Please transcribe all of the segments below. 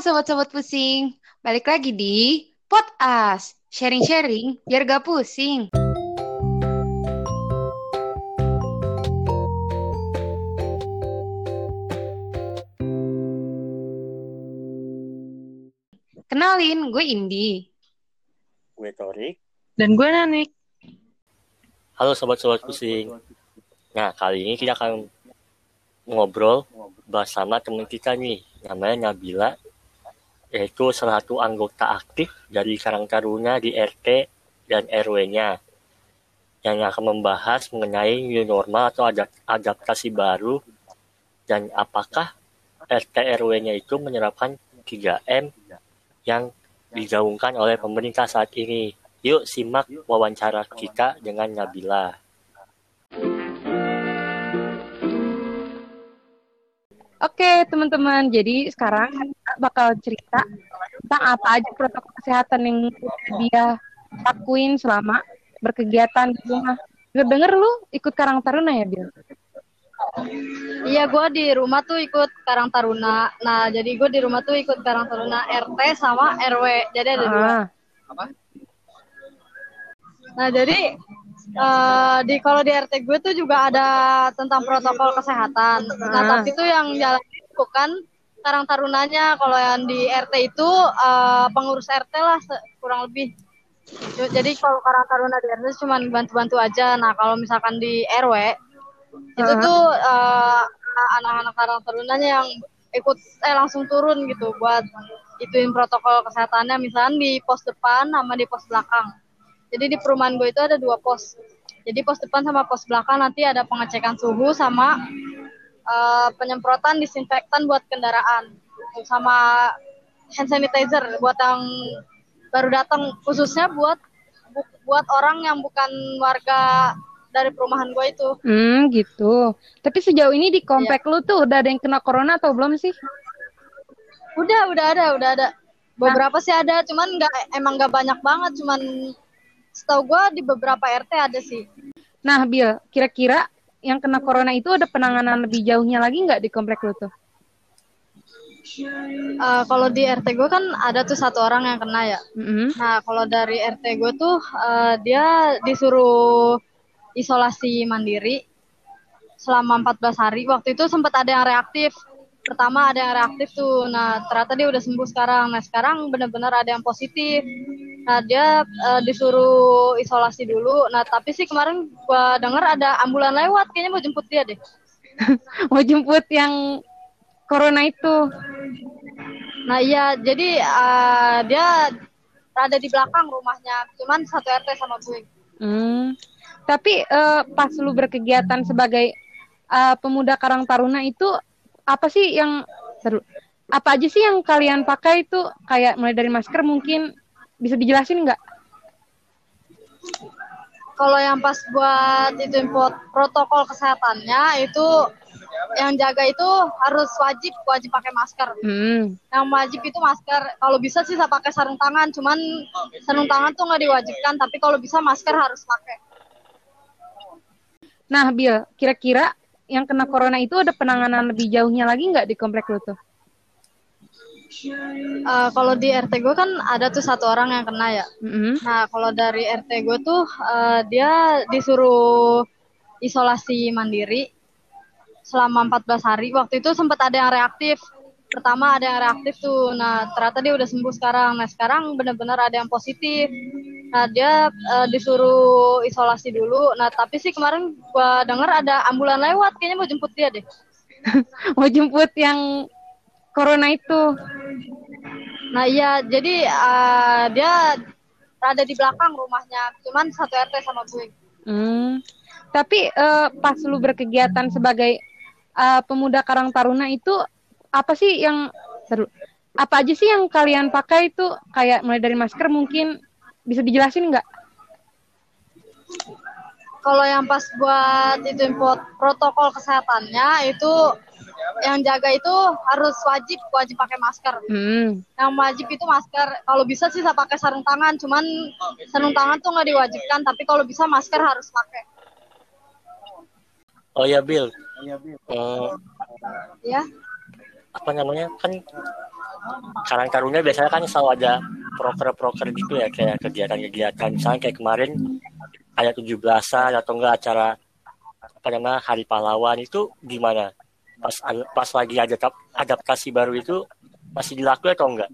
sobat-sobat pusing, balik lagi di Pot As, sharing-sharing biar gak pusing. Kenalin, gue Indi. Gue Torik. Dan gue Nanik. Halo sobat-sobat pusing. Nah, kali ini kita akan ngobrol bersama teman kita nih, namanya Nabila, yaitu salah satu anggota aktif dari Karang Taruna di RT dan RW-nya, yang akan membahas mengenai new normal atau adaptasi baru, dan apakah RT RW-nya itu menerapkan 3M yang digaungkan oleh pemerintah saat ini. Yuk simak wawancara kita dengan Nabila. Oke teman-teman, jadi sekarang bakal cerita tentang apa aja protokol kesehatan yang dia lakuin selama berkegiatan di rumah. Denger-denger lu ikut Karang Taruna ya, Bil? Iya, gue di rumah tuh ikut Karang Taruna. Nah, jadi gue di rumah tuh ikut Karang Taruna RT sama RW. Jadi ada dua. Ah, Nah, jadi eh, di kalau di RT gue tuh juga ada tentang protokol kesehatan. Nah, Ah. tapi tuh yang jalan bukan Karang Tarunanya. Kalau yang di RT itu eh, pengurus RT lah kurang lebih. Jadi kalau Karang Taruna di RT cuma bantu-bantu aja. Nah, kalau misalkan di RW itu Ah. tuh eh, anak-anak Karang Tarunanya yang ikut eh langsung turun gitu buat ituin protokol kesehatannya misalnya di pos depan sama di pos belakang. Jadi di perumahan gue itu ada dua pos. Jadi pos depan sama pos belakang nanti ada pengecekan suhu sama eh, penyemprotan disinfektan buat kendaraan sama hand sanitizer buat yang baru datang khususnya buat bu- buat orang yang bukan warga dari perumahan gue itu. hmm, gitu. Tapi sejauh ini di komplek lu tuh udah ada yang kena corona atau belum sih? Udah, udah ada, udah ada. Beberapa sih ada, cuman nggak emang nggak banyak banget, cuman setahu gue di beberapa RT ada sih. Nah, Bil, kira-kira yang kena corona itu ada penanganan lebih jauhnya lagi nggak di komplek lu tuh? Eh, kalau di RT gue kan ada tuh satu orang yang kena ya. Mm-mm. Nah, kalau dari RT gue tuh eh, dia disuruh isolasi mandiri selama 14 hari. Waktu itu sempat ada yang reaktif. Pertama ada yang reaktif tuh. Nah, ternyata dia udah sembuh sekarang. Nah, sekarang benar-benar ada yang positif. Nah, dia eh, disuruh isolasi dulu. Nah, tapi sih kemarin gua denger ada ambulan lewat, kayaknya mau jemput dia deh. Mau jemput yang corona itu. Nah, iya, jadi eh, dia ada di belakang rumahnya. Cuman satu RT sama gue. Hmm. Tapi eh, pas lu berkegiatan sebagai eh, pemuda Karang Taruna itu apa sih yang seru? Apa aja sih yang kalian pakai itu kayak mulai dari masker mungkin bisa dijelasin nggak? kalau yang pas buat itu protokol kesehatannya itu yang jaga itu harus wajib wajib pakai masker. Hmm. Yang wajib itu masker. Kalau bisa sih saya pakai sarung tangan, cuman sarung tangan tuh nggak diwajibkan. Tapi kalau bisa masker harus pakai. Nah, Bil, kira-kira yang kena corona itu ada penanganan lebih jauhnya lagi nggak di komplek lu tuh? Eh, kalau di RT gue kan ada tuh satu orang yang kena ya. Mm-mm. Nah kalau dari RT gue tuh eh, dia disuruh isolasi mandiri selama 14 hari. Waktu itu sempat ada yang reaktif. Pertama ada yang reaktif tuh. Nah ternyata dia udah sembuh sekarang. Nah sekarang benar-benar ada yang positif. Nah dia eh, disuruh isolasi dulu. Nah tapi sih kemarin gua denger ada ambulan lewat. Kayaknya mau jemput dia deh. Mau jemput yang corona itu. Nah iya jadi eh, dia ada di belakang rumahnya. Cuman satu RT sama gue. Hmm. Tapi eh, pas lu berkegiatan sebagai eh, pemuda Karang Taruna itu apa sih yang seru? Apa aja sih yang kalian pakai itu kayak mulai dari masker mungkin bisa dijelasin nggak? kalau yang pas buat itu import protokol kesehatannya itu yang jaga itu harus wajib wajib pakai masker. Hmm. Yang wajib itu masker. Kalau bisa sih saya pakai sarung tangan, cuman sarung tangan tuh nggak diwajibkan. Tapi kalau bisa masker harus pakai. Oh ya Bill, Eh, Ya. apa namanya kan Karang Taruna biasanya kan selalu ada proker-proker gitu ya kayak kegiatan-kegiatan misalnya kayak kemarin ada tujuh belasan atau enggak acara apa namanya Hari Pahlawan itu gimana? Pas pas lagi ada adaptasi baru itu masih dilakukan atau enggak?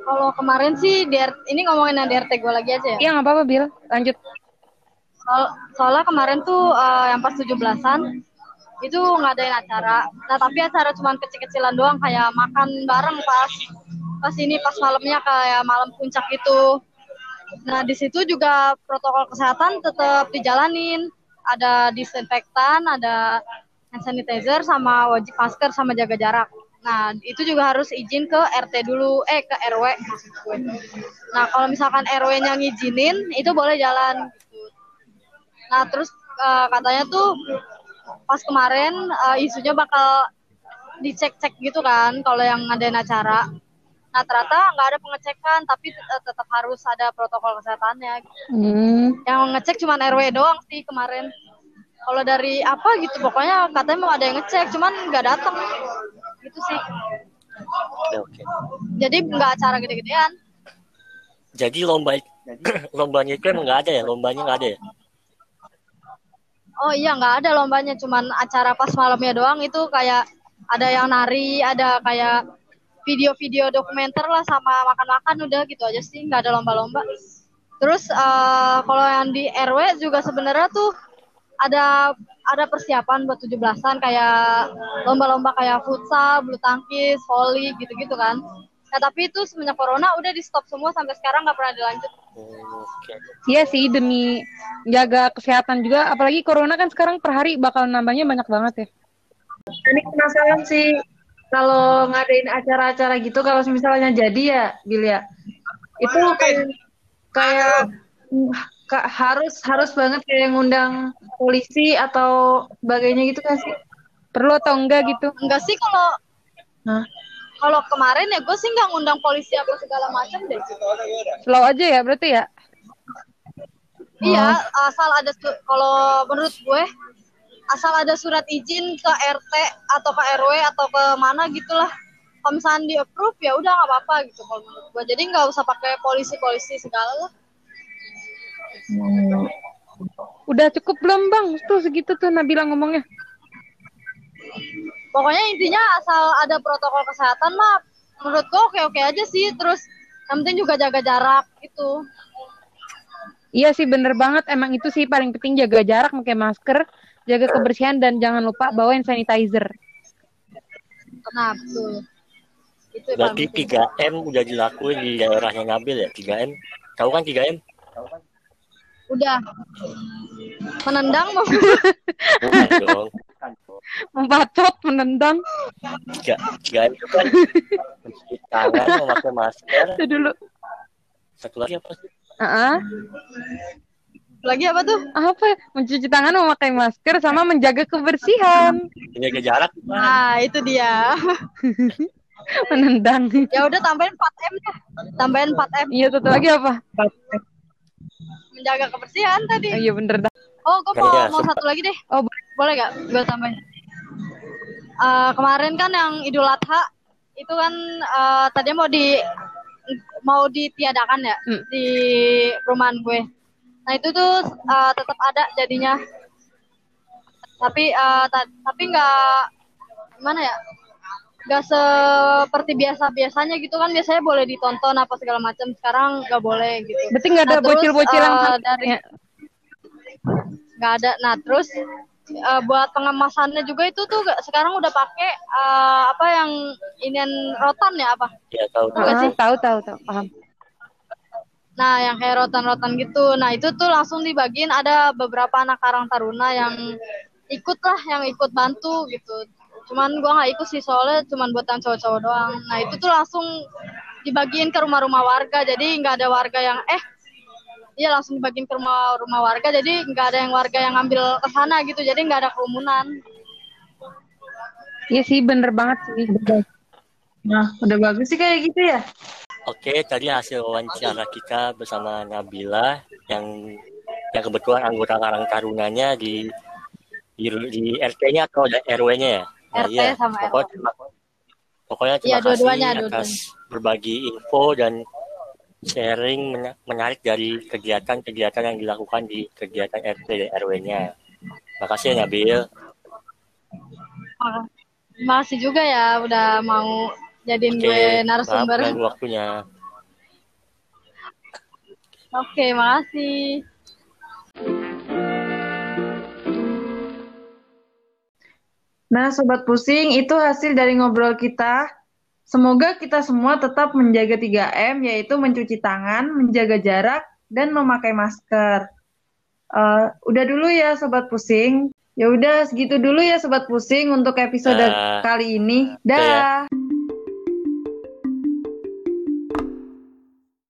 Kalau kemarin sih di ini ngomongin di RT gue lagi aja ya. Iya nggak apa-apa Bil, lanjut. Soal, soalnya kemarin tuh uh, yang pas 17-an itu ngadain acara. Nah tapi acara cuma kecil-kecilan doang kayak makan bareng pas pas ini pas malamnya kayak malam puncak itu. Nah di situ juga protokol kesehatan tetap dijalanin. Ada disinfektan, ada hand sanitizer, sama wajib masker sama jaga jarak. Nah, itu juga harus izin ke RT dulu, eh ke RW. Nah, kalau misalkan RW-nya ngizinin, itu boleh jalan. Nah, terus uh, katanya tuh pas kemarin uh, isunya bakal dicek-cek gitu kan kalau yang ngadain acara. Nah, ternyata nggak ada pengecekan, tapi uh, tetap harus ada protokol kesehatannya. Hmm. Yang ngecek cuma RW doang sih kemarin. Kalau dari apa gitu, pokoknya katanya mau ada yang ngecek, cuman nggak datang gitu sih oke, oke. jadi nggak acara gede-gedean jadi lomba lombanya itu emang nggak ada ya lombanya nggak ada ya oh iya nggak ada lombanya cuman acara pas malamnya doang itu kayak ada yang nari ada kayak video-video dokumenter lah sama makan-makan udah gitu aja sih nggak ada lomba-lomba terus uh, kalau yang di RW juga sebenarnya tuh ada ada persiapan buat 17-an kayak lomba-lomba kayak futsal, bulu tangkis, volley gitu-gitu kan. Nah tapi itu semenjak corona udah di stop semua sampai sekarang nggak pernah dilanjut. Iya sih demi jaga kesehatan juga, apalagi corona kan sekarang per hari bakal nambahnya banyak banget ya. Ini penasaran sih kalau ngadain acara-acara gitu kalau misalnya jadi ya Bil ya itu kayak kayak Kak, harus harus banget kayak ngundang polisi atau sebagainya gitu kan sih? Perlu atau enggak gitu? Enggak sih kalau nah. Kalau kemarin ya gue sih nggak ngundang polisi apa segala macam deh. Slow aja ya berarti ya? Iya, oh. asal ada kalau menurut gue asal ada surat izin ke RT atau ke RW atau ke mana gitulah. Kalau misalnya di approve ya udah nggak apa-apa gitu kalau menurut gue. Jadi nggak usah pakai polisi-polisi segala lah. Hmm. Udah cukup belum bang? Tuh segitu tuh Nabila ngomongnya. Pokoknya intinya asal ada protokol kesehatan mah menurut gue oke-oke aja sih. Terus yang penting juga jaga jarak gitu. Iya sih bener banget. Emang itu sih paling penting jaga jarak, pakai masker, jaga kebersihan dan jangan lupa bawain sanitizer. Nah betul. Itu Berarti 3M udah dilakuin di daerahnya Nabil ya 3M. Tahu kan 3M? Tahu kan? udah menendang mau membacot menendang tiga tiga itu kan mencuci tangan memakai masker itu dulu satu lagi apa sih uh -uh. Lagi apa tuh apa mencuci tangan memakai masker sama menjaga kebersihan menjaga jarak nah itu dia menendang ya udah tambahin 4 m ya tambahin 4 m iya satu lagi apa menjaga kebersihan tadi. Oh, iya bener dah. Oh, gue mau ya, mau satu lagi deh. Oh, boleh gak? Gue tambahin. Uh, kemarin kan yang Idul Adha itu kan uh, tadi mau di mau ditiadakan ya hmm. di perumahan gue. Nah itu tuh uh, tetap ada jadinya. Tapi uh, tapi nggak gimana ya? Gak seperti biasa biasanya gitu kan biasanya boleh ditonton apa segala macam sekarang nggak boleh gitu. Berarti nggak ada nah, bocil-bocilan uh, dari nggak ada. Nah terus uh, buat pengemasannya juga itu tuh sekarang udah pakai uh, apa yang inian rotan ya apa? Iya tahu tahu. Uh, tahu tahu tahu paham. Nah, yang kayak rotan-rotan gitu. Nah, itu tuh langsung dibagiin. Ada beberapa anak karang taruna yang ikut lah, yang ikut bantu gitu. Cuman gue nggak ikut sih soalnya cuman buat yang cowok-cowok doang. Nah itu tuh langsung dibagiin ke rumah-rumah warga. Jadi nggak ada warga yang eh iya langsung dibagiin ke rumah-rumah warga. Jadi nggak ada yang warga yang ngambil ke sana gitu. Jadi nggak ada kerumunan. Iya sih bener banget sih. Nah udah bagus sih kayak gitu ya Oke, tadi hasil wawancara kita bersama Nabila yang yang kebetulan anggota Karang Tarunanya di di, di RT-nya atau RW-nya ya? RT iya. sama RW. Pokoknya terima Iya, kasih atas berbagi info dan sharing menarik dari kegiatan-kegiatan yang dilakukan di kegiatan RT dan RW-nya. Makasih ya Nabil. Terima kasih juga ya udah mau jadiin Oke, gue maaf narasumber. ganggu waktunya. Oke, makasih. Nah, sobat pusing, itu hasil dari ngobrol kita. Semoga kita semua tetap menjaga 3M, yaitu mencuci tangan, menjaga jarak, dan memakai masker. Eh, udah dulu ya, sobat pusing. Ya udah, segitu dulu ya, sobat pusing untuk episode Dah. kali ini. Dah ya. Dah.